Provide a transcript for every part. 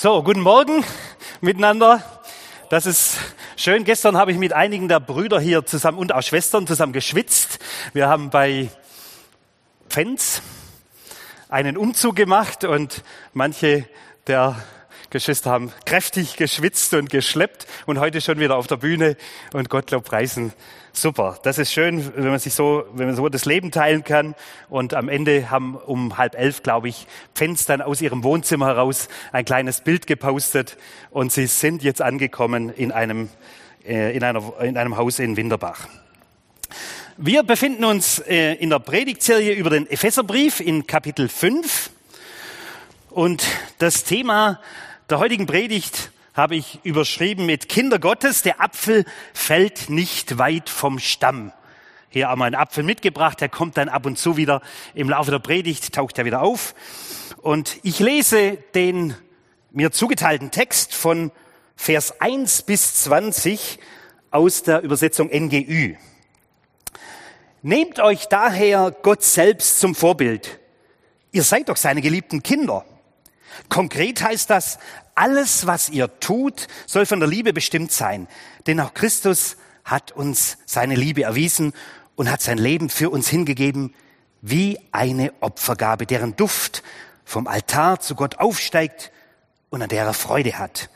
So, guten Morgen miteinander. Das ist schön. Gestern habe ich mit einigen der Brüder hier zusammen und auch Schwestern zusammen geschwitzt. Wir haben bei Pfenz einen Umzug gemacht und manche der Geschwister haben kräftig geschwitzt und geschleppt und heute schon wieder auf der Bühne und Gottlob preisen. Super. Das ist schön, wenn man sich so, wenn man so das Leben teilen kann. Und am Ende haben um halb elf, glaube ich, Pfenz dann aus ihrem Wohnzimmer heraus ein kleines Bild gepostet und sie sind jetzt angekommen in einem, äh, in einer, in einem Haus in Winterbach. Wir befinden uns äh, in der Predigtserie über den Epheserbrief in Kapitel 5 und das Thema der heutigen Predigt habe ich überschrieben mit Kinder Gottes, der Apfel fällt nicht weit vom Stamm. Hier haben wir einen Apfel mitgebracht, der kommt dann ab und zu wieder im Laufe der Predigt, taucht er wieder auf. Und ich lese den mir zugeteilten Text von Vers 1 bis 20 aus der Übersetzung NGÜ. Nehmt euch daher Gott selbst zum Vorbild. Ihr seid doch seine geliebten Kinder. Konkret heißt das, alles, was ihr tut, soll von der Liebe bestimmt sein. Denn auch Christus hat uns seine Liebe erwiesen und hat sein Leben für uns hingegeben wie eine Opfergabe, deren Duft vom Altar zu Gott aufsteigt und an der er Freude hat.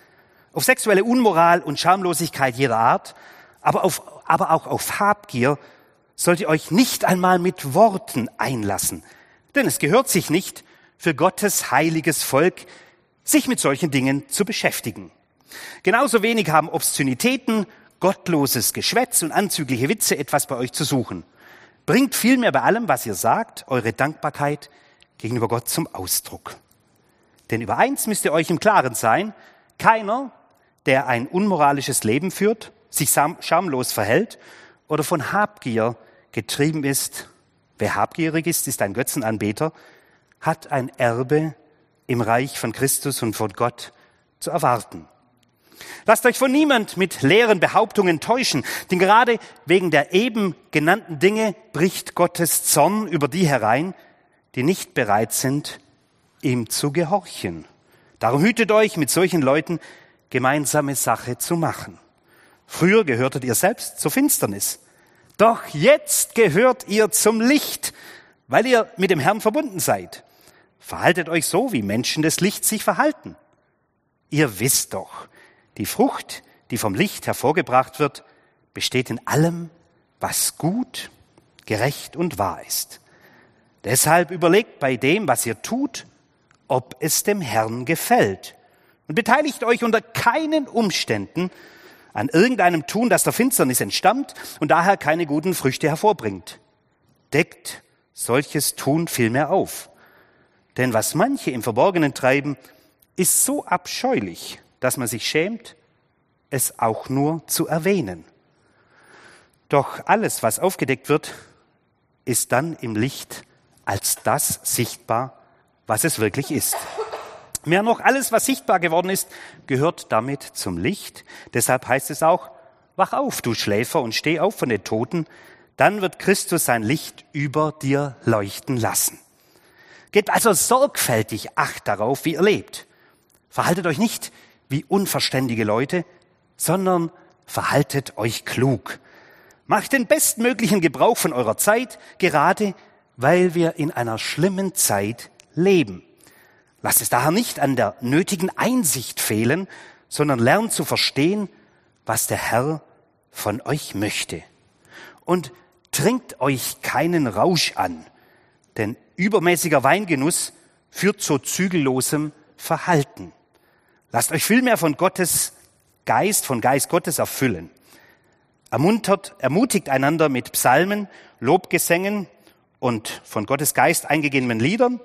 Auf sexuelle Unmoral und Schamlosigkeit jeder Art, aber, auf, aber auch auf Habgier sollt ihr euch nicht einmal mit Worten einlassen. Denn es gehört sich nicht, für Gottes heiliges Volk, sich mit solchen Dingen zu beschäftigen. Genauso wenig haben Obszönitäten, gottloses Geschwätz und anzügliche Witze etwas bei euch zu suchen. Bringt vielmehr bei allem, was ihr sagt, eure Dankbarkeit gegenüber Gott zum Ausdruck. Denn über eins müsst ihr euch im Klaren sein, keiner, der ein unmoralisches Leben führt, sich schamlos verhält oder von Habgier getrieben ist, wer habgierig ist, ist ein Götzenanbeter, hat ein Erbe im Reich von Christus und von Gott zu erwarten. Lasst euch von niemand mit leeren Behauptungen täuschen, denn gerade wegen der eben genannten Dinge bricht Gottes Zorn über die herein, die nicht bereit sind, ihm zu gehorchen. Darum hütet euch, mit solchen Leuten gemeinsame Sache zu machen. Früher gehörtet ihr selbst zur Finsternis. Doch jetzt gehört ihr zum Licht, weil ihr mit dem Herrn verbunden seid. Verhaltet euch so, wie Menschen des Lichts sich verhalten. Ihr wisst doch, die Frucht, die vom Licht hervorgebracht wird, besteht in allem, was gut, gerecht und wahr ist. Deshalb überlegt bei dem, was ihr tut, ob es dem Herrn gefällt. Und beteiligt euch unter keinen Umständen an irgendeinem Tun, das der Finsternis entstammt und daher keine guten Früchte hervorbringt. Deckt solches Tun vielmehr auf. Denn was manche im Verborgenen treiben, ist so abscheulich, dass man sich schämt, es auch nur zu erwähnen. Doch alles, was aufgedeckt wird, ist dann im Licht als das sichtbar, was es wirklich ist. Mehr noch, alles, was sichtbar geworden ist, gehört damit zum Licht. Deshalb heißt es auch, wach auf, du Schläfer, und steh auf von den Toten, dann wird Christus sein Licht über dir leuchten lassen. Gebt also sorgfältig Acht darauf, wie ihr lebt. Verhaltet euch nicht wie unverständige Leute, sondern verhaltet euch klug. Macht den bestmöglichen Gebrauch von eurer Zeit, gerade weil wir in einer schlimmen Zeit leben. Lasst es daher nicht an der nötigen Einsicht fehlen, sondern lernt zu verstehen, was der Herr von euch möchte. Und trinkt euch keinen Rausch an, denn übermäßiger Weingenuss führt zu zügellosem Verhalten. Lasst euch vielmehr von Gottes Geist, von Geist Gottes erfüllen. Ermuntert, ermutigt einander mit Psalmen, Lobgesängen und von Gottes Geist eingegebenen Liedern,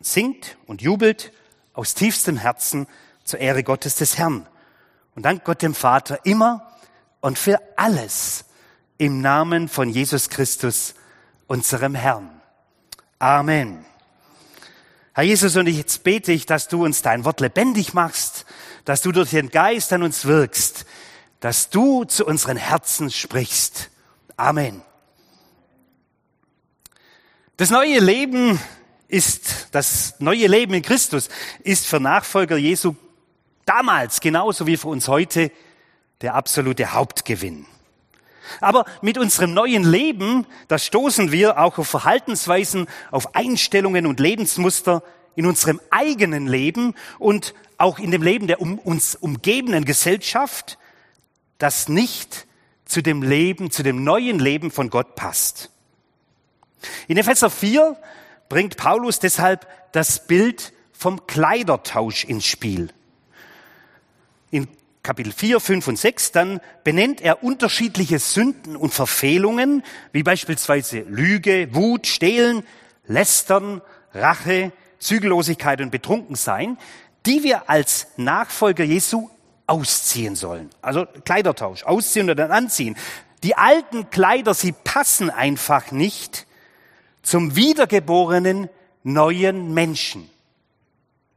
singt und jubelt aus tiefstem Herzen zur Ehre Gottes des Herrn und dankt Gott dem Vater immer und für alles im Namen von Jesus Christus, unserem Herrn. Amen. Herr Jesus, und jetzt bete ich, dass du uns dein Wort lebendig machst, dass du durch den Geist an uns wirkst, dass du zu unseren Herzen sprichst. Amen. Das neue Leben ist, das neue Leben in Christus ist für Nachfolger Jesu damals genauso wie für uns heute der absolute Hauptgewinn. Aber mit unserem neuen Leben, da stoßen wir auch auf Verhaltensweisen, auf Einstellungen und Lebensmuster in unserem eigenen Leben und auch in dem Leben der um uns umgebenden Gesellschaft, das nicht zu dem Leben, zu dem neuen Leben von Gott passt. In Epheser 4 bringt Paulus deshalb das Bild vom Kleidertausch ins Spiel. In Kapitel 4, 5 und 6, dann benennt er unterschiedliche Sünden und Verfehlungen, wie beispielsweise Lüge, Wut, Stehlen, Lästern, Rache, Zügellosigkeit und Betrunkensein, die wir als Nachfolger Jesu ausziehen sollen. Also Kleidertausch, ausziehen oder dann anziehen. Die alten Kleider, sie passen einfach nicht zum wiedergeborenen neuen Menschen.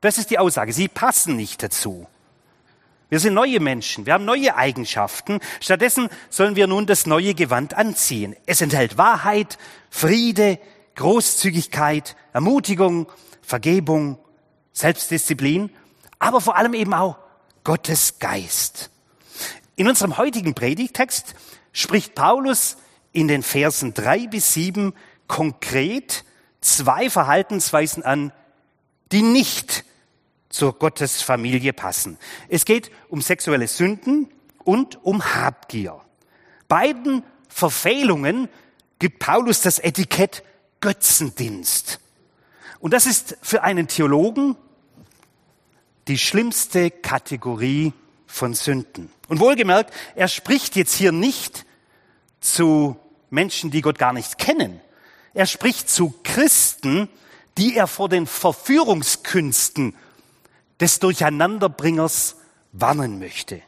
Das ist die Aussage. Sie passen nicht dazu. Wir sind neue Menschen, wir haben neue Eigenschaften. Stattdessen sollen wir nun das neue Gewand anziehen. Es enthält Wahrheit, Friede, Großzügigkeit, Ermutigung, Vergebung, Selbstdisziplin, aber vor allem eben auch Gottes Geist. In unserem heutigen Predigtext spricht Paulus in den Versen drei bis sieben konkret zwei Verhaltensweisen an, die nicht zur Gottesfamilie passen. Es geht um sexuelle Sünden und um Habgier. Beiden Verfehlungen gibt Paulus das Etikett Götzendienst. Und das ist für einen Theologen die schlimmste Kategorie von Sünden. Und wohlgemerkt, er spricht jetzt hier nicht zu Menschen, die Gott gar nicht kennen. Er spricht zu Christen, die er vor den Verführungskünsten des Durcheinanderbringers warnen möchte.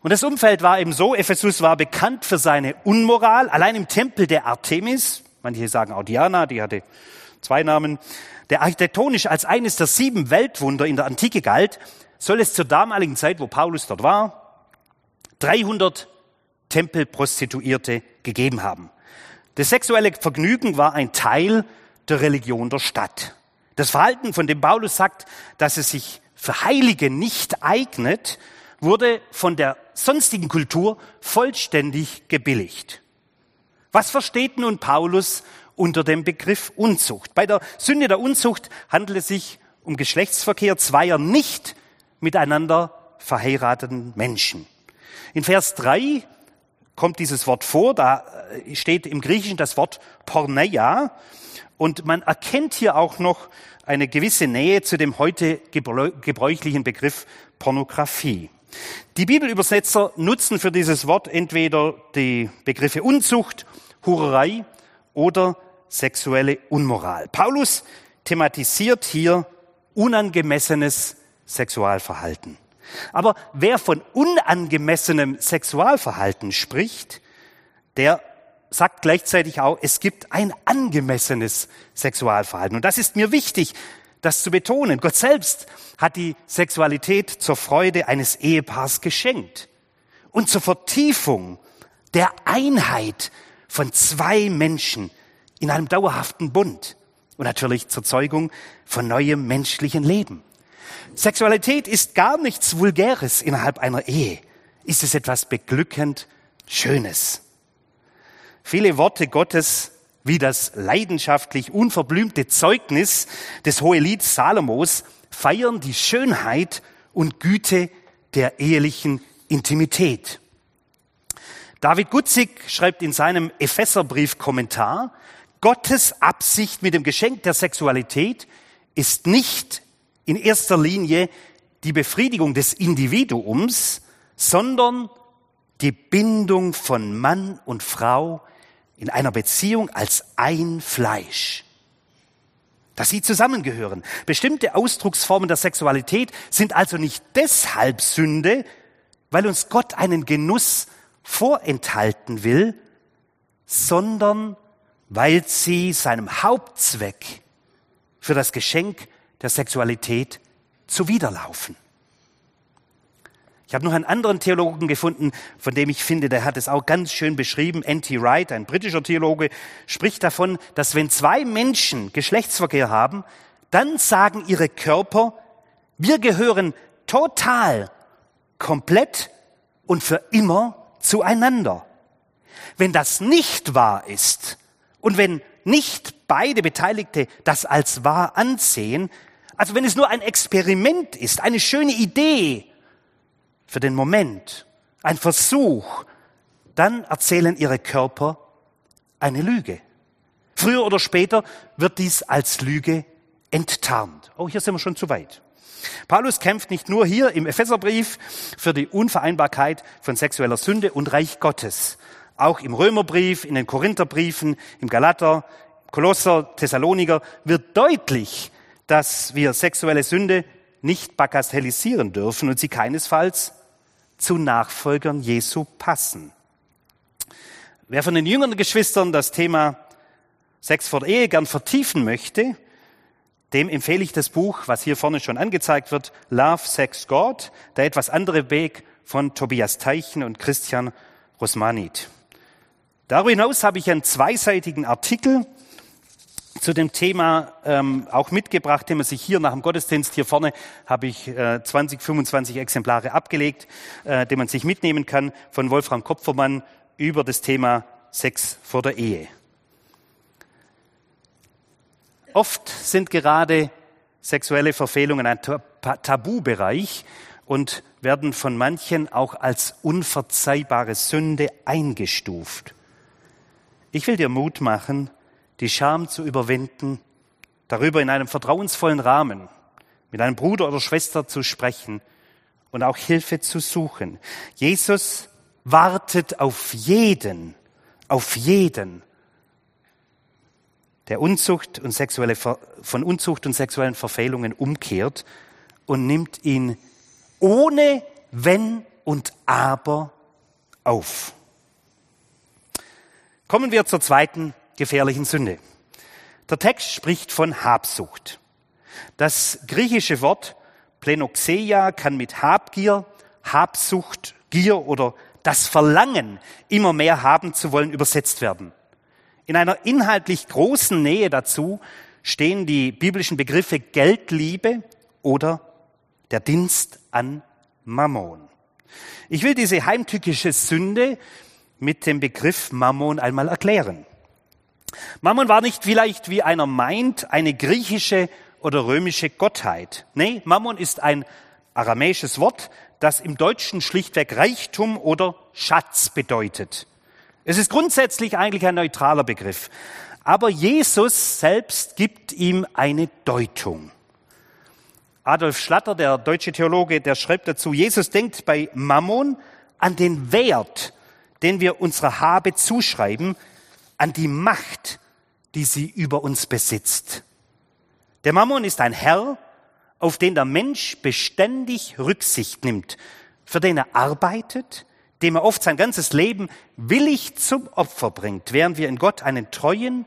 Und das Umfeld war eben so, Ephesus war bekannt für seine Unmoral, allein im Tempel der Artemis, manche sagen auch Diana, die hatte zwei Namen, der architektonisch als eines der sieben Weltwunder in der Antike galt, soll es zur damaligen Zeit, wo Paulus dort war, 300 Tempelprostituierte gegeben haben. Das sexuelle Vergnügen war ein Teil der Religion der Stadt. Das Verhalten, von dem Paulus sagt, dass es sich für Heilige nicht eignet, wurde von der sonstigen Kultur vollständig gebilligt. Was versteht nun Paulus unter dem Begriff Unzucht? Bei der Sünde der Unzucht handelt es sich um Geschlechtsverkehr zweier nicht miteinander verheirateten Menschen. In Vers 3 kommt dieses Wort vor, da steht im Griechischen das Wort Porneia und man erkennt hier auch noch eine gewisse Nähe zu dem heute gebräuchlichen Begriff Pornografie. Die Bibelübersetzer nutzen für dieses Wort entweder die Begriffe Unzucht, Hurerei oder sexuelle Unmoral. Paulus thematisiert hier unangemessenes Sexualverhalten. Aber wer von unangemessenem Sexualverhalten spricht, der sagt gleichzeitig auch, es gibt ein angemessenes Sexualverhalten. Und das ist mir wichtig, das zu betonen. Gott selbst hat die Sexualität zur Freude eines Ehepaars geschenkt und zur Vertiefung der Einheit von zwei Menschen in einem dauerhaften Bund und natürlich zur Zeugung von neuem menschlichen Leben. Sexualität ist gar nichts Vulgäres innerhalb einer Ehe. Ist es etwas beglückend Schönes. Viele Worte Gottes wie das leidenschaftlich unverblümte Zeugnis des Hohelieds Salomos feiern die Schönheit und Güte der ehelichen Intimität. David Gutzig schreibt in seinem Epheserbrief Kommentar, Gottes Absicht mit dem Geschenk der Sexualität ist nicht in erster Linie die Befriedigung des Individuums, sondern die Bindung von Mann und Frau in einer Beziehung als ein Fleisch. Dass sie zusammengehören. Bestimmte Ausdrucksformen der Sexualität sind also nicht deshalb Sünde, weil uns Gott einen Genuss vorenthalten will, sondern weil sie seinem Hauptzweck für das Geschenk der Sexualität zuwiderlaufen. Ich habe noch einen anderen Theologen gefunden, von dem ich finde, der hat es auch ganz schön beschrieben. N.T. Wright, ein britischer Theologe, spricht davon, dass wenn zwei Menschen Geschlechtsverkehr haben, dann sagen ihre Körper, Wir gehören total, komplett und für immer zueinander. Wenn das nicht wahr ist und wenn nicht beide Beteiligte das als wahr ansehen, also wenn es nur ein Experiment ist, eine schöne Idee für den Moment, ein Versuch, dann erzählen ihre Körper eine Lüge. Früher oder später wird dies als Lüge enttarnt. Oh, hier sind wir schon zu weit. Paulus kämpft nicht nur hier im Epheserbrief für die Unvereinbarkeit von sexueller Sünde und Reich Gottes. Auch im Römerbrief, in den Korintherbriefen, im Galater, Kolosser, Thessaloniker wird deutlich, dass wir sexuelle Sünde nicht bagatellisieren dürfen und sie keinesfalls zu Nachfolgern Jesu passen. Wer von den jüngeren Geschwistern das Thema Sex vor der Ehe gern vertiefen möchte, dem empfehle ich das Buch, was hier vorne schon angezeigt wird, Love, Sex, God, der etwas andere Weg von Tobias Teichen und Christian Rosmanit. Darüber hinaus habe ich einen zweiseitigen Artikel zu dem Thema ähm, auch mitgebracht, den man sich hier nach dem Gottesdienst hier vorne habe ich äh, 20, 25 Exemplare abgelegt, äh, den man sich mitnehmen kann von Wolfram Kopfermann über das Thema Sex vor der Ehe. Oft sind gerade sexuelle Verfehlungen ein Tabubereich und werden von manchen auch als unverzeihbare Sünde eingestuft. Ich will dir Mut machen, die Scham zu überwinden, darüber in einem vertrauensvollen Rahmen mit einem Bruder oder Schwester zu sprechen und auch Hilfe zu suchen. Jesus wartet auf jeden, auf jeden, der Unzucht und sexuelle, von Unzucht und sexuellen Verfehlungen umkehrt und nimmt ihn ohne Wenn und Aber auf. Kommen wir zur zweiten gefährlichen Sünde. Der Text spricht von Habsucht. Das griechische Wort Plenoxeia kann mit Habgier, Habsucht, Gier oder das Verlangen, immer mehr haben zu wollen, übersetzt werden. In einer inhaltlich großen Nähe dazu stehen die biblischen Begriffe Geldliebe oder der Dienst an Mammon. Ich will diese heimtückische Sünde mit dem Begriff Mammon einmal erklären. Mammon war nicht vielleicht, wie einer meint, eine griechische oder römische Gottheit. Nee, Mammon ist ein aramäisches Wort, das im Deutschen schlichtweg Reichtum oder Schatz bedeutet. Es ist grundsätzlich eigentlich ein neutraler Begriff. Aber Jesus selbst gibt ihm eine Deutung. Adolf Schlatter, der deutsche Theologe, der schreibt dazu, Jesus denkt bei Mammon an den Wert, den wir unserer Habe zuschreiben, an die Macht, die sie über uns besitzt. Der Mammon ist ein Herr, auf den der Mensch beständig Rücksicht nimmt, für den er arbeitet, dem er oft sein ganzes Leben willig zum Opfer bringt, während wir in Gott einen treuen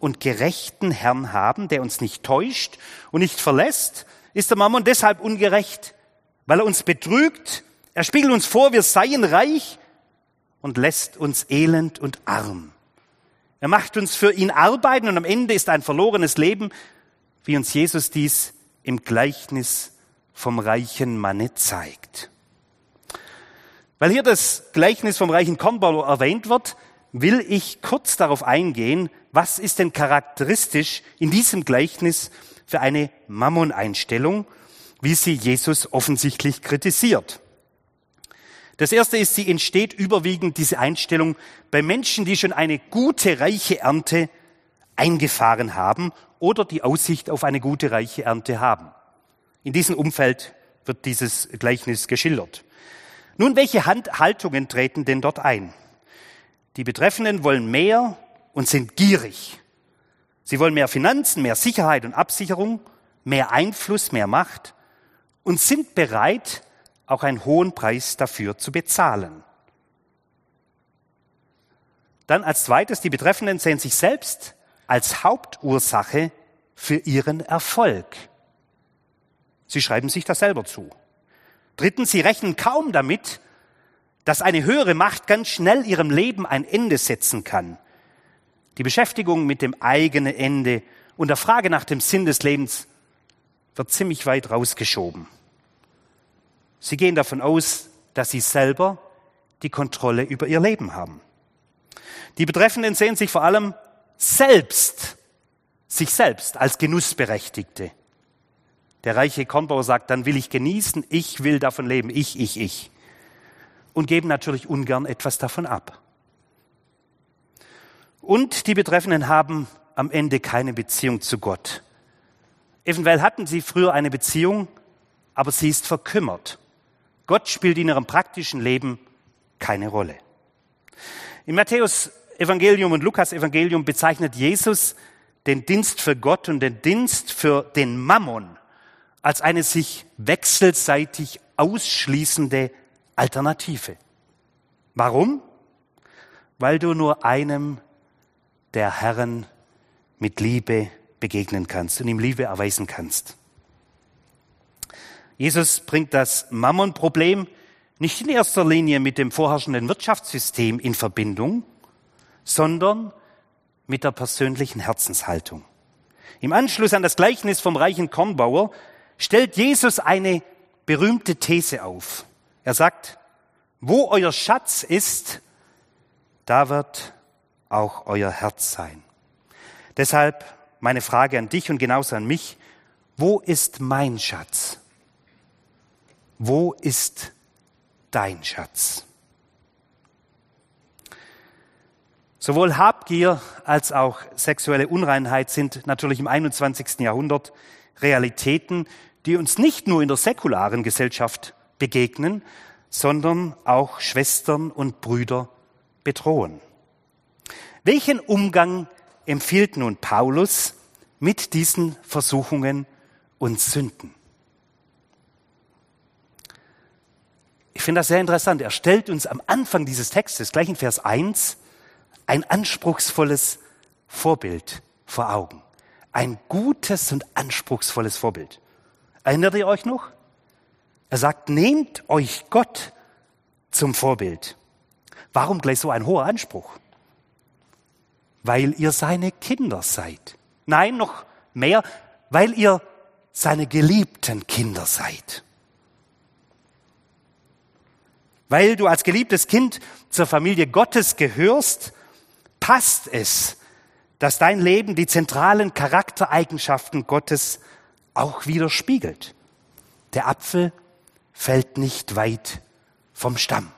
und gerechten Herrn haben, der uns nicht täuscht und nicht verlässt, ist der Mammon deshalb ungerecht, weil er uns betrügt, er spiegelt uns vor, wir seien reich und lässt uns elend und arm. Er macht uns für ihn arbeiten und am Ende ist ein verlorenes Leben, wie uns Jesus dies im Gleichnis vom reichen Manne zeigt. Weil hier das Gleichnis vom reichen Kornbauer erwähnt wird, will ich kurz darauf eingehen, was ist denn charakteristisch in diesem Gleichnis für eine Mammon-Einstellung, wie sie Jesus offensichtlich kritisiert. Das erste ist, sie entsteht überwiegend diese Einstellung bei Menschen, die schon eine gute, reiche Ernte eingefahren haben oder die Aussicht auf eine gute, reiche Ernte haben. In diesem Umfeld wird dieses Gleichnis geschildert. Nun, welche Haltungen treten denn dort ein? Die Betreffenden wollen mehr und sind gierig. Sie wollen mehr Finanzen, mehr Sicherheit und Absicherung, mehr Einfluss, mehr Macht und sind bereit, auch einen hohen Preis dafür zu bezahlen. Dann als zweites, die Betreffenden sehen sich selbst als Hauptursache für ihren Erfolg. Sie schreiben sich das selber zu. Drittens, sie rechnen kaum damit, dass eine höhere Macht ganz schnell ihrem Leben ein Ende setzen kann. Die Beschäftigung mit dem eigenen Ende und der Frage nach dem Sinn des Lebens wird ziemlich weit rausgeschoben. Sie gehen davon aus, dass sie selber die Kontrolle über ihr Leben haben. Die Betreffenden sehen sich vor allem selbst, sich selbst als Genussberechtigte. Der reiche Kornbauer sagt, dann will ich genießen, ich will davon leben, ich, ich, ich. Und geben natürlich ungern etwas davon ab. Und die Betreffenden haben am Ende keine Beziehung zu Gott. Eventuell hatten sie früher eine Beziehung, aber sie ist verkümmert. Gott spielt in ihrem praktischen Leben keine Rolle. In Matthäus Evangelium und Lukas Evangelium bezeichnet Jesus den Dienst für Gott und den Dienst für den Mammon als eine sich wechselseitig ausschließende Alternative. Warum? Weil du nur einem der Herren mit Liebe begegnen kannst und ihm Liebe erweisen kannst. Jesus bringt das Mammon-Problem nicht in erster Linie mit dem vorherrschenden Wirtschaftssystem in Verbindung, sondern mit der persönlichen Herzenshaltung. Im Anschluss an das Gleichnis vom reichen Kornbauer stellt Jesus eine berühmte These auf. Er sagt, wo euer Schatz ist, da wird auch euer Herz sein. Deshalb meine Frage an dich und genauso an mich, wo ist mein Schatz? Wo ist dein Schatz? Sowohl Habgier als auch sexuelle Unreinheit sind natürlich im 21. Jahrhundert Realitäten, die uns nicht nur in der säkularen Gesellschaft begegnen, sondern auch Schwestern und Brüder bedrohen. Welchen Umgang empfiehlt nun Paulus mit diesen Versuchungen und Sünden? Ich finde das sehr interessant. Er stellt uns am Anfang dieses Textes, gleich in Vers 1, ein anspruchsvolles Vorbild vor Augen. Ein gutes und anspruchsvolles Vorbild. Erinnert ihr euch noch? Er sagt, nehmt euch Gott zum Vorbild. Warum gleich so ein hoher Anspruch? Weil ihr seine Kinder seid. Nein, noch mehr, weil ihr seine geliebten Kinder seid. Weil du als geliebtes Kind zur Familie Gottes gehörst, passt es, dass dein Leben die zentralen Charaktereigenschaften Gottes auch widerspiegelt. Der Apfel fällt nicht weit vom Stamm.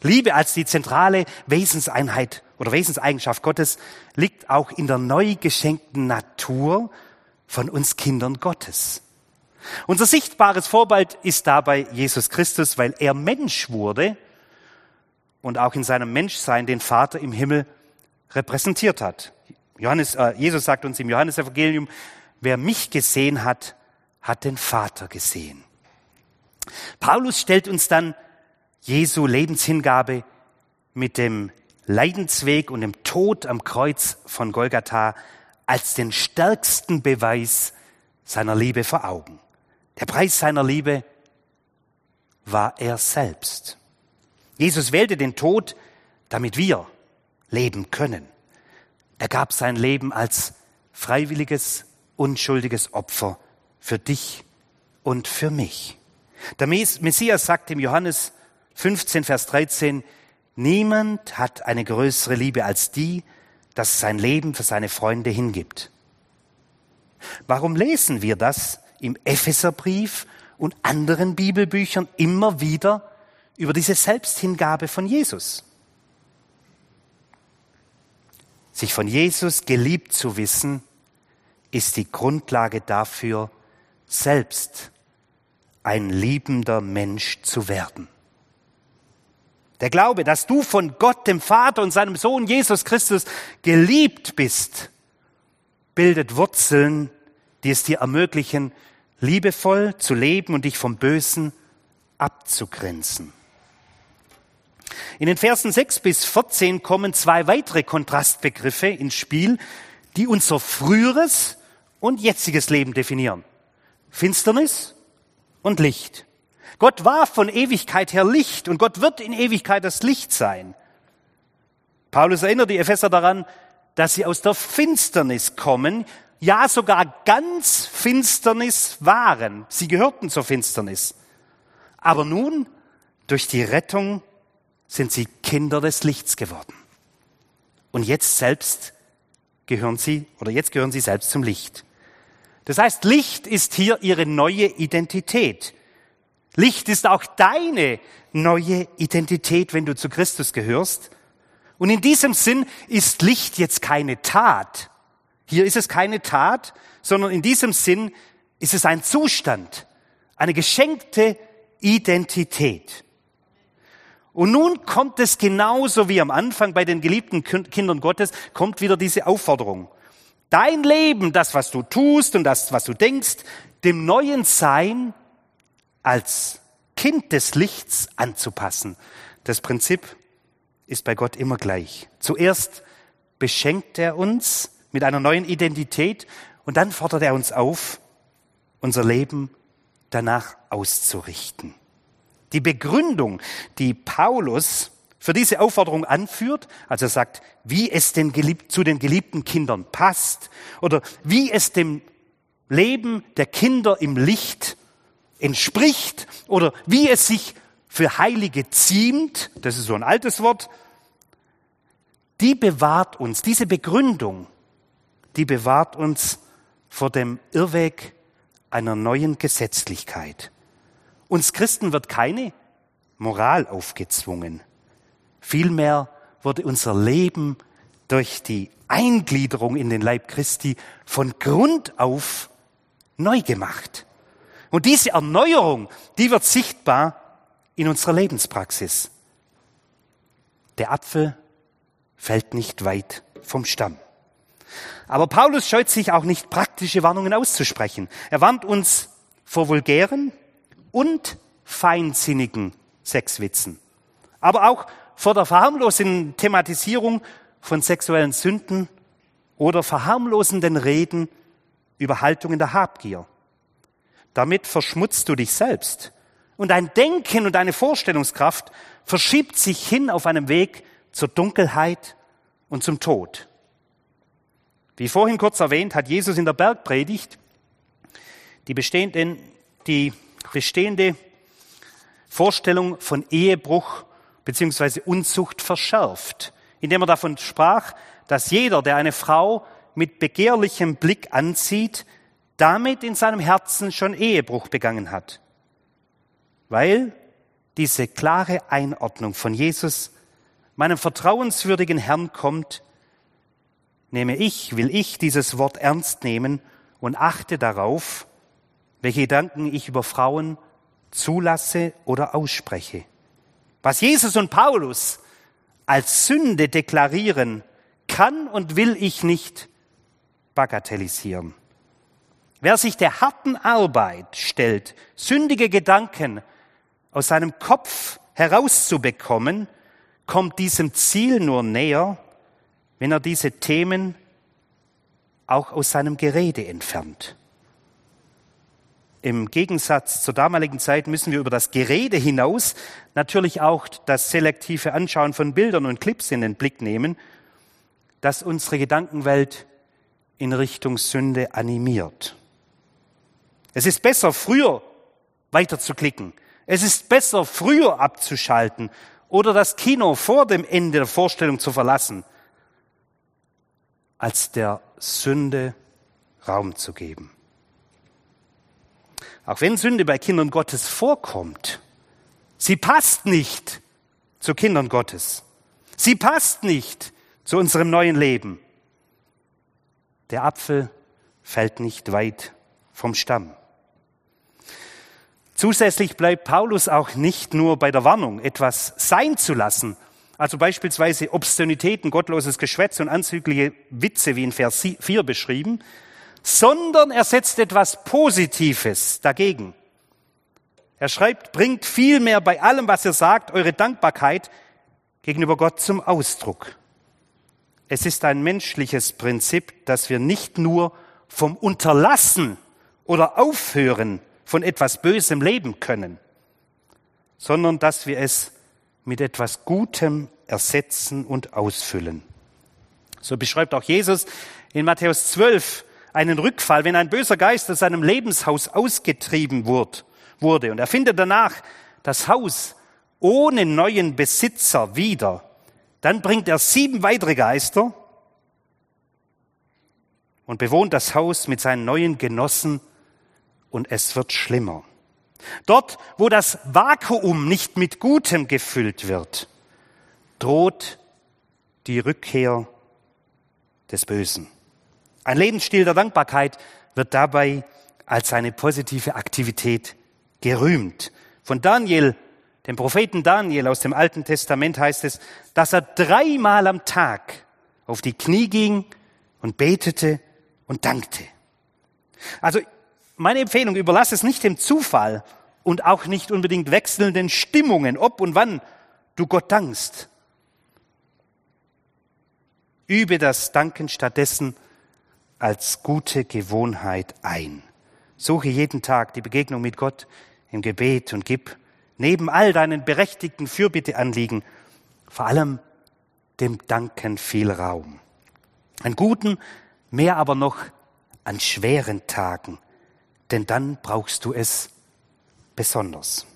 Liebe als die zentrale Wesenseinheit oder Wesenseigenschaft Gottes liegt auch in der neu geschenkten Natur von uns Kindern Gottes. Unser sichtbares Vorbild ist dabei Jesus Christus, weil er Mensch wurde und auch in seinem Menschsein den Vater im Himmel repräsentiert hat. Johannes, äh, Jesus sagt uns im Johannesevangelium, wer mich gesehen hat, hat den Vater gesehen. Paulus stellt uns dann Jesu Lebenshingabe mit dem Leidensweg und dem Tod am Kreuz von Golgatha als den stärksten Beweis seiner Liebe vor Augen. Der Preis seiner Liebe war er selbst. Jesus wählte den Tod, damit wir leben können. Er gab sein Leben als freiwilliges, unschuldiges Opfer für dich und für mich. Der Messias sagt im Johannes 15, Vers 13, niemand hat eine größere Liebe als die, dass sein Leben für seine Freunde hingibt. Warum lesen wir das im Epheserbrief und anderen Bibelbüchern immer wieder über diese Selbsthingabe von Jesus? Sich von Jesus geliebt zu wissen, ist die Grundlage dafür, selbst ein liebender Mensch zu werden. Der Glaube, dass du von Gott, dem Vater und seinem Sohn Jesus Christus geliebt bist, bildet Wurzeln, die es dir ermöglichen, liebevoll zu leben und dich vom Bösen abzugrenzen. In den Versen 6 bis 14 kommen zwei weitere Kontrastbegriffe ins Spiel, die unser früheres und jetziges Leben definieren. Finsternis und Licht. Gott war von Ewigkeit her Licht und Gott wird in Ewigkeit das Licht sein. Paulus erinnert die Epheser daran, dass sie aus der Finsternis kommen, ja sogar ganz Finsternis waren. Sie gehörten zur Finsternis. Aber nun, durch die Rettung, sind sie Kinder des Lichts geworden. Und jetzt selbst gehören sie, oder jetzt gehören sie selbst zum Licht. Das heißt, Licht ist hier ihre neue Identität. Licht ist auch deine neue Identität, wenn du zu Christus gehörst. Und in diesem Sinn ist Licht jetzt keine Tat. Hier ist es keine Tat, sondern in diesem Sinn ist es ein Zustand, eine geschenkte Identität. Und nun kommt es genauso wie am Anfang bei den geliebten Kindern Gottes, kommt wieder diese Aufforderung. Dein Leben, das, was du tust und das, was du denkst, dem neuen Sein als Kind des Lichts anzupassen. Das Prinzip ist bei Gott immer gleich. Zuerst beschenkt er uns mit einer neuen Identität und dann fordert er uns auf, unser Leben danach auszurichten. Die Begründung, die Paulus für diese Aufforderung anführt, also sagt, wie es den zu den geliebten Kindern passt oder wie es dem Leben der Kinder im Licht entspricht oder wie es sich für Heilige ziemt, das ist so ein altes Wort, die bewahrt uns, diese Begründung, die bewahrt uns vor dem Irrweg einer neuen Gesetzlichkeit. Uns Christen wird keine Moral aufgezwungen. Vielmehr wurde unser Leben durch die Eingliederung in den Leib Christi von Grund auf neu gemacht. Und diese Erneuerung, die wird sichtbar in unserer Lebenspraxis. Der Apfel fällt nicht weit vom Stamm. Aber Paulus scheut sich auch nicht, praktische Warnungen auszusprechen. Er warnt uns vor vulgären und feinsinnigen Sexwitzen. Aber auch vor der verharmlosenden Thematisierung von sexuellen Sünden oder verharmlosenden Reden über Haltungen der Habgier. Damit verschmutzt du dich selbst. Und dein Denken und deine Vorstellungskraft verschiebt sich hin auf einem Weg zur Dunkelheit und zum Tod. Wie vorhin kurz erwähnt, hat Jesus in der Bergpredigt die bestehende, die bestehende Vorstellung von Ehebruch bzw. Unzucht verschärft, indem er davon sprach, dass jeder, der eine Frau mit begehrlichem Blick anzieht, damit in seinem Herzen schon Ehebruch begangen hat. Weil diese klare Einordnung von Jesus, meinem vertrauenswürdigen Herrn, kommt, nehme ich, will ich dieses Wort ernst nehmen und achte darauf, welche Gedanken ich über Frauen zulasse oder ausspreche. Was Jesus und Paulus als Sünde deklarieren, kann und will ich nicht bagatellisieren. Wer sich der harten Arbeit stellt, sündige Gedanken aus seinem Kopf herauszubekommen, kommt diesem Ziel nur näher, wenn er diese Themen auch aus seinem Gerede entfernt. Im Gegensatz zur damaligen Zeit müssen wir über das Gerede hinaus natürlich auch das selektive Anschauen von Bildern und Clips in den Blick nehmen, das unsere Gedankenwelt in Richtung Sünde animiert. Es ist besser, früher weiterzuklicken. Es ist besser, früher abzuschalten oder das Kino vor dem Ende der Vorstellung zu verlassen, als der Sünde Raum zu geben. Auch wenn Sünde bei Kindern Gottes vorkommt, sie passt nicht zu Kindern Gottes. Sie passt nicht zu unserem neuen Leben. Der Apfel fällt nicht weit vom Stamm. Zusätzlich bleibt Paulus auch nicht nur bei der Warnung, etwas sein zu lassen, also beispielsweise Obszönitäten, gottloses Geschwätz und anzügliche Witze, wie in Vers 4 beschrieben, sondern er setzt etwas Positives dagegen. Er schreibt, bringt vielmehr bei allem, was ihr sagt, eure Dankbarkeit gegenüber Gott zum Ausdruck. Es ist ein menschliches Prinzip, dass wir nicht nur vom Unterlassen oder Aufhören von etwas Bösem leben können, sondern dass wir es mit etwas Gutem ersetzen und ausfüllen. So beschreibt auch Jesus in Matthäus 12 einen Rückfall, wenn ein böser Geist aus seinem Lebenshaus ausgetrieben wurde und er findet danach das Haus ohne neuen Besitzer wieder, dann bringt er sieben weitere Geister und bewohnt das Haus mit seinen neuen Genossen und es wird schlimmer. Dort, wo das Vakuum nicht mit Gutem gefüllt wird, droht die Rückkehr des Bösen. Ein Lebensstil der Dankbarkeit wird dabei als eine positive Aktivität gerühmt. Von Daniel, dem Propheten Daniel aus dem Alten Testament heißt es, dass er dreimal am Tag auf die Knie ging und betete und dankte. Also meine Empfehlung, überlass es nicht dem Zufall und auch nicht unbedingt wechselnden Stimmungen, ob und wann du Gott dankst. Übe das Danken stattdessen als gute Gewohnheit ein. Suche jeden Tag die Begegnung mit Gott im Gebet und gib neben all deinen berechtigten Fürbitteanliegen vor allem dem Danken viel Raum. An guten, mehr aber noch an schweren Tagen, denn dann brauchst du es besonders.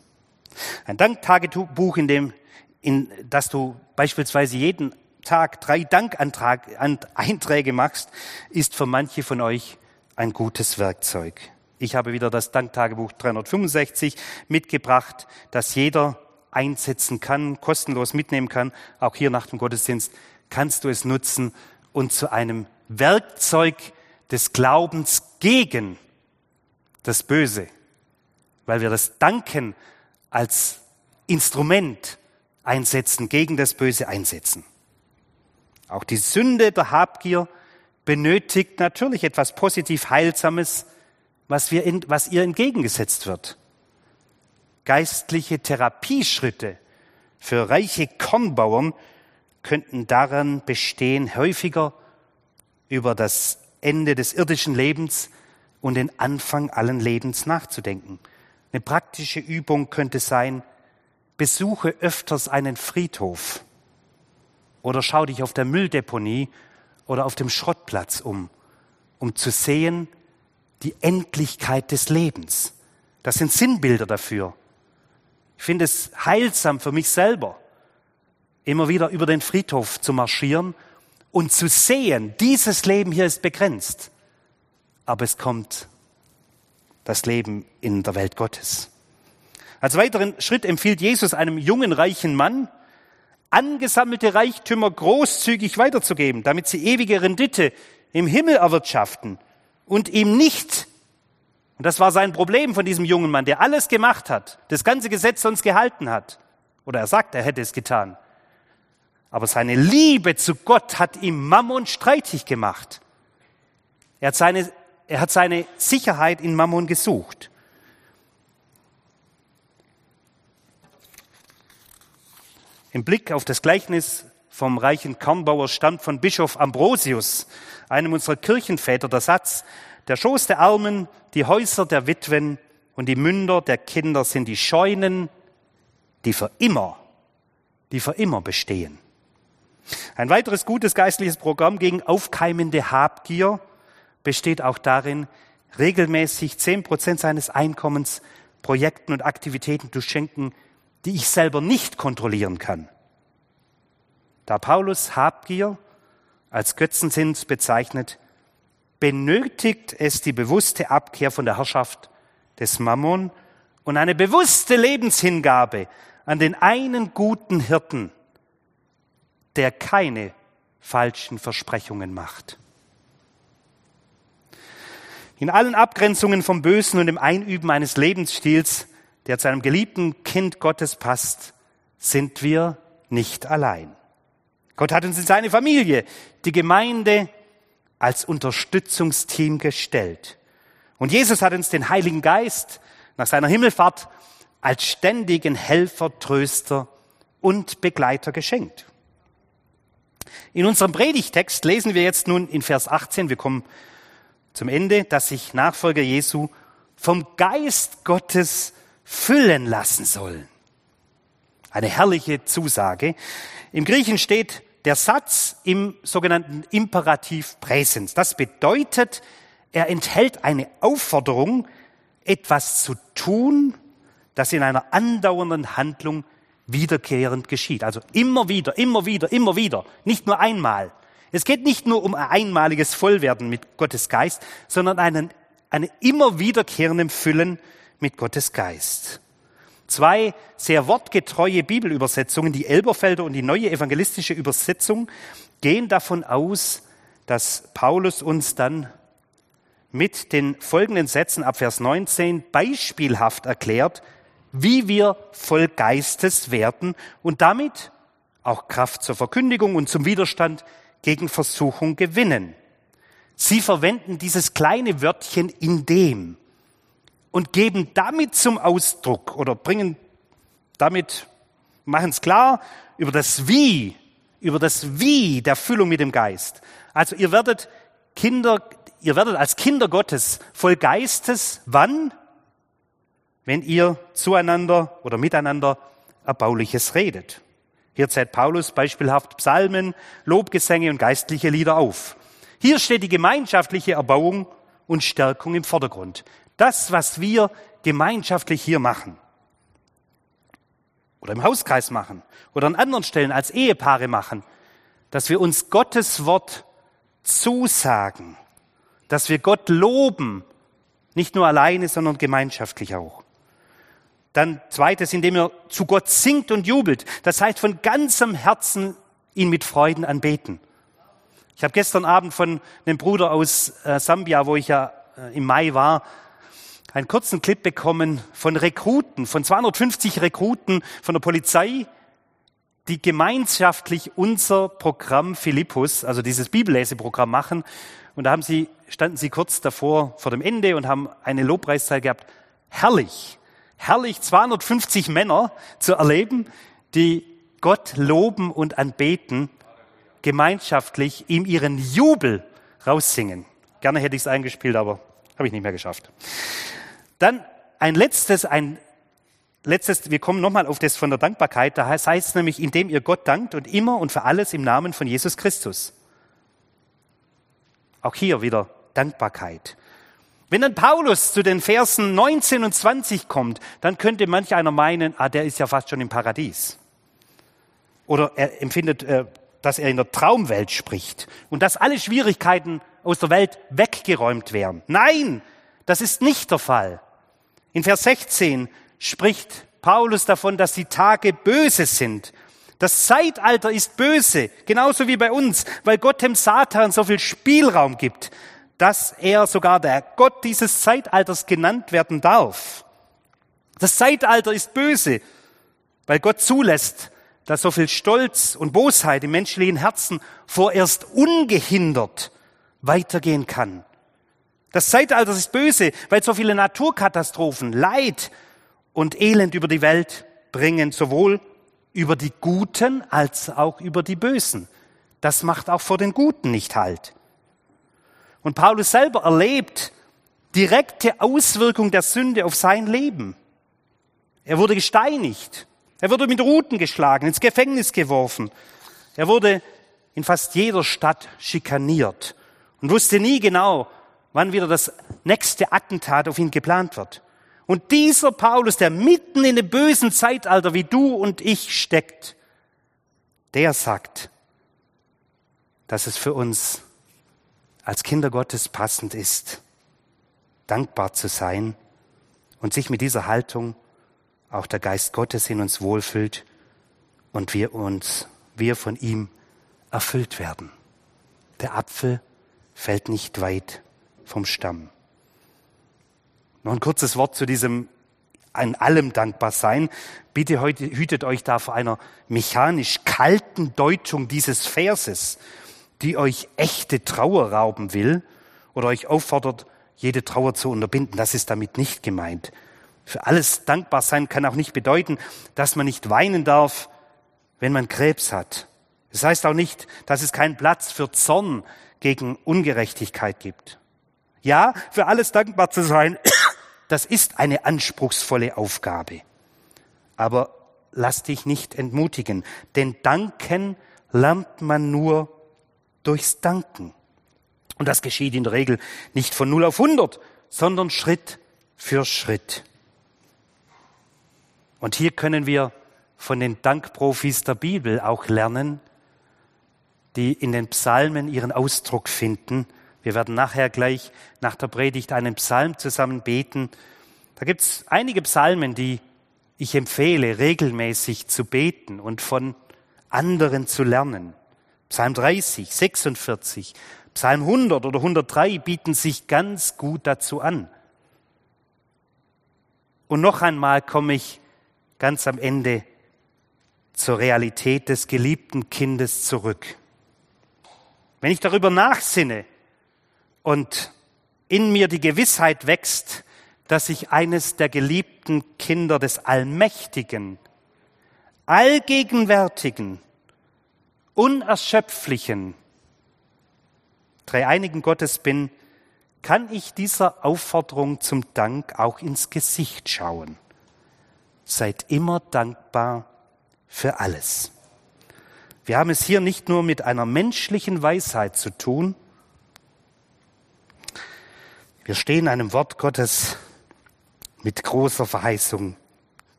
Ein Danktagebuch, in dem, in das du beispielsweise jeden Tag drei Dankeinträge machst, ist für manche von euch ein gutes Werkzeug. Ich habe wieder das Danktagebuch 365 mitgebracht, das jeder einsetzen kann, kostenlos mitnehmen kann. Auch hier nach dem Gottesdienst kannst du es nutzen und zu einem Werkzeug des Glaubens gegen das Böse, weil wir das Danken als Instrument einsetzen, gegen das Böse einsetzen. Auch die Sünde der Habgier benötigt natürlich etwas positiv Heilsames, was, wir in, was ihr entgegengesetzt wird. Geistliche Therapieschritte für reiche Kornbauern könnten daran bestehen, häufiger über das Ende des irdischen Lebens und den Anfang allen Lebens nachzudenken. Eine praktische Übung könnte sein, besuche öfters einen Friedhof oder schau dich auf der Mülldeponie oder auf dem Schrottplatz um, um zu sehen die Endlichkeit des Lebens. Das sind Sinnbilder dafür. Ich finde es heilsam für mich selber, immer wieder über den Friedhof zu marschieren und zu sehen, dieses Leben hier ist begrenzt, aber es kommt das Leben in der Welt Gottes. Als weiteren Schritt empfiehlt Jesus einem jungen, reichen Mann, angesammelte Reichtümer großzügig weiterzugeben, damit sie ewige Rendite im Himmel erwirtschaften und ihm nicht, und das war sein Problem von diesem jungen Mann, der alles gemacht hat, das ganze Gesetz sonst gehalten hat, oder er sagt, er hätte es getan, aber seine Liebe zu Gott hat ihm Mammon streitig gemacht. Er hat seine, er hat seine Sicherheit in Mammon gesucht. Im Blick auf das Gleichnis vom reichen Kornbauer stammt von Bischof Ambrosius, einem unserer Kirchenväter, der Satz, der Schoß der Armen, die Häuser der Witwen und die Münder der Kinder sind die Scheunen, die für immer, die für immer bestehen. Ein weiteres gutes geistliches Programm gegen aufkeimende Habgier besteht auch darin, regelmäßig zehn Prozent seines Einkommens Projekten und Aktivitäten zu schenken, die ich selber nicht kontrollieren kann. Da Paulus Habgier als Götzensinn bezeichnet, benötigt es die bewusste Abkehr von der Herrschaft des Mammon und eine bewusste Lebenshingabe an den einen guten Hirten, der keine falschen Versprechungen macht. In allen Abgrenzungen vom Bösen und im Einüben eines Lebensstils der zu einem geliebten Kind Gottes passt, sind wir nicht allein. Gott hat uns in seine Familie, die Gemeinde, als Unterstützungsteam gestellt. Und Jesus hat uns den Heiligen Geist nach seiner Himmelfahrt als ständigen Helfer, Tröster und Begleiter geschenkt. In unserem Predigtext lesen wir jetzt nun in Vers 18, wir kommen zum Ende, dass sich Nachfolger Jesu vom Geist Gottes füllen lassen sollen. Eine herrliche Zusage. Im Griechen steht der Satz im sogenannten Imperativ Präsens. Das bedeutet, er enthält eine Aufforderung, etwas zu tun, das in einer andauernden Handlung wiederkehrend geschieht. Also immer wieder, immer wieder, immer wieder, nicht nur einmal. Es geht nicht nur um ein einmaliges Vollwerden mit Gottes Geist, sondern einen, eine immer wiederkehrenden Füllen mit Gottes Geist. Zwei sehr wortgetreue Bibelübersetzungen, die Elberfelder und die neue evangelistische Übersetzung, gehen davon aus, dass Paulus uns dann mit den folgenden Sätzen ab Vers 19 beispielhaft erklärt, wie wir voll Geistes werden und damit auch Kraft zur Verkündigung und zum Widerstand gegen Versuchung gewinnen. Sie verwenden dieses kleine Wörtchen in dem und geben damit zum Ausdruck oder bringen damit, machen es klar über das Wie, über das Wie der Füllung mit dem Geist. Also ihr werdet Kinder, ihr werdet als Kinder Gottes voll Geistes, wann? wenn ihr zueinander oder miteinander Erbauliches redet. Hier zählt Paulus beispielhaft Psalmen, Lobgesänge und geistliche Lieder auf. Hier steht die gemeinschaftliche Erbauung und Stärkung im Vordergrund. Das, was wir gemeinschaftlich hier machen oder im Hauskreis machen oder an anderen Stellen als Ehepaare machen, dass wir uns Gottes Wort zusagen, dass wir Gott loben, nicht nur alleine, sondern gemeinschaftlich auch. Dann zweites, indem ihr zu Gott singt und jubelt. Das heißt von ganzem Herzen ihn mit Freuden anbeten. Ich habe gestern Abend von einem Bruder aus äh, Sambia, wo ich ja äh, im Mai war, einen kurzen Clip bekommen von Rekruten, von 250 Rekruten von der Polizei, die gemeinschaftlich unser Programm Philippus, also dieses Bibelleseprogramm machen. Und da haben sie, standen sie kurz davor, vor dem Ende und haben eine Lobpreiszeit gehabt. Herrlich herrlich 250 Männer zu erleben, die Gott loben und anbeten, gemeinschaftlich ihm ihren Jubel raussingen. Gerne hätte ich es eingespielt, aber habe ich nicht mehr geschafft. Dann ein letztes, ein letztes, wir kommen nochmal auf das von der Dankbarkeit, da heißt es nämlich, indem ihr Gott dankt und immer und für alles im Namen von Jesus Christus. Auch hier wieder Dankbarkeit. Wenn dann Paulus zu den Versen 19 und 20 kommt, dann könnte manch einer meinen, ah, der ist ja fast schon im Paradies. Oder er empfindet, äh, dass er in der Traumwelt spricht und dass alle Schwierigkeiten aus der Welt weggeräumt wären. Nein, das ist nicht der Fall. In Vers 16 spricht Paulus davon, dass die Tage böse sind. Das Zeitalter ist böse, genauso wie bei uns, weil Gott dem Satan so viel Spielraum gibt dass er sogar der Gott dieses Zeitalters genannt werden darf. Das Zeitalter ist böse, weil Gott zulässt, dass so viel Stolz und Bosheit im menschlichen Herzen vorerst ungehindert weitergehen kann. Das Zeitalter ist böse, weil so viele Naturkatastrophen, Leid und Elend über die Welt bringen, sowohl über die Guten als auch über die Bösen. Das macht auch vor den Guten nicht Halt. Und Paulus selber erlebt direkte Auswirkung der Sünde auf sein Leben. Er wurde gesteinigt. Er wurde mit Ruten geschlagen, ins Gefängnis geworfen. Er wurde in fast jeder Stadt schikaniert und wusste nie genau, wann wieder das nächste Attentat auf ihn geplant wird. Und dieser Paulus, der mitten in dem bösen Zeitalter wie du und ich steckt, der sagt, dass es für uns als Kinder Gottes passend ist, dankbar zu sein und sich mit dieser Haltung auch der Geist Gottes in uns wohlfühlt und wir uns, wir von ihm erfüllt werden. Der Apfel fällt nicht weit vom Stamm. Noch ein kurzes Wort zu diesem an allem dankbar sein. Bitte heute hütet euch da vor einer mechanisch kalten Deutung dieses Verses die euch echte Trauer rauben will oder euch auffordert, jede Trauer zu unterbinden. Das ist damit nicht gemeint. Für alles dankbar sein kann auch nicht bedeuten, dass man nicht weinen darf, wenn man Krebs hat. Das heißt auch nicht, dass es keinen Platz für Zorn gegen Ungerechtigkeit gibt. Ja, für alles dankbar zu sein, das ist eine anspruchsvolle Aufgabe. Aber lass dich nicht entmutigen, denn danken lernt man nur durchs Danken. Und das geschieht in der Regel nicht von 0 auf 100, sondern Schritt für Schritt. Und hier können wir von den Dankprofis der Bibel auch lernen, die in den Psalmen ihren Ausdruck finden. Wir werden nachher gleich nach der Predigt einen Psalm zusammen beten. Da gibt es einige Psalmen, die ich empfehle, regelmäßig zu beten und von anderen zu lernen. Psalm 30, 46, Psalm 100 oder 103 bieten sich ganz gut dazu an. Und noch einmal komme ich ganz am Ende zur Realität des geliebten Kindes zurück. Wenn ich darüber nachsinne und in mir die Gewissheit wächst, dass ich eines der geliebten Kinder des Allmächtigen, Allgegenwärtigen, Unerschöpflichen, dreieinigen Gottes bin, kann ich dieser Aufforderung zum Dank auch ins Gesicht schauen. Seid immer dankbar für alles. Wir haben es hier nicht nur mit einer menschlichen Weisheit zu tun, wir stehen einem Wort Gottes mit großer Verheißung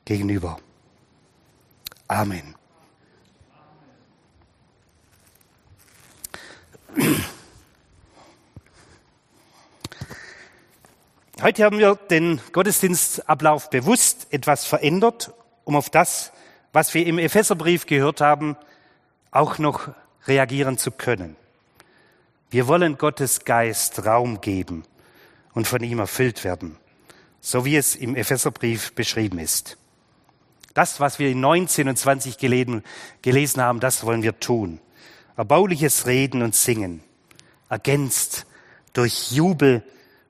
gegenüber. Amen. Heute haben wir den Gottesdienstablauf bewusst etwas verändert, um auf das, was wir im Epheserbrief gehört haben, auch noch reagieren zu können. Wir wollen Gottes Geist Raum geben und von ihm erfüllt werden, so wie es im Epheserbrief beschrieben ist. Das, was wir in 19 und 20 gelesen haben, das wollen wir tun. Erbauliches Reden und Singen, ergänzt durch Jubel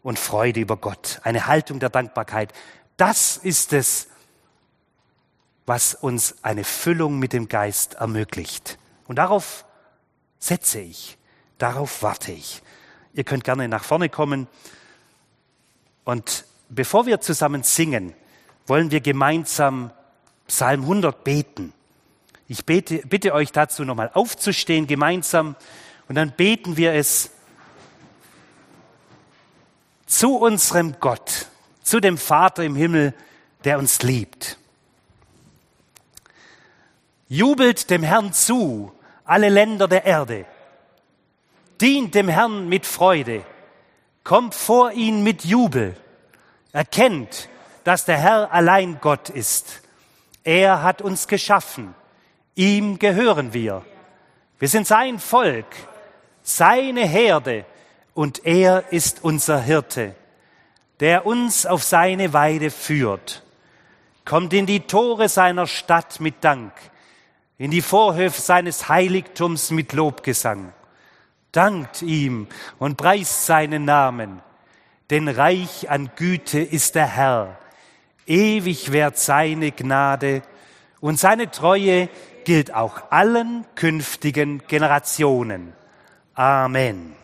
und Freude über Gott, eine Haltung der Dankbarkeit. Das ist es, was uns eine Füllung mit dem Geist ermöglicht. Und darauf setze ich, darauf warte ich. Ihr könnt gerne nach vorne kommen. Und bevor wir zusammen singen, wollen wir gemeinsam Psalm 100 beten. Ich bete, bitte euch dazu nochmal aufzustehen gemeinsam und dann beten wir es zu unserem Gott, zu dem Vater im Himmel, der uns liebt. Jubelt dem Herrn zu, alle Länder der Erde. Dient dem Herrn mit Freude. Kommt vor ihn mit Jubel. Erkennt, dass der Herr allein Gott ist. Er hat uns geschaffen. Ihm gehören wir. Wir sind sein Volk, seine Herde und er ist unser Hirte, der uns auf seine Weide führt. Kommt in die Tore seiner Stadt mit Dank, in die Vorhöfe seines Heiligtums mit Lobgesang. Dankt ihm und preist seinen Namen, denn reich an Güte ist der Herr. Ewig währt seine Gnade und seine Treue gilt auch allen künftigen Generationen. Amen.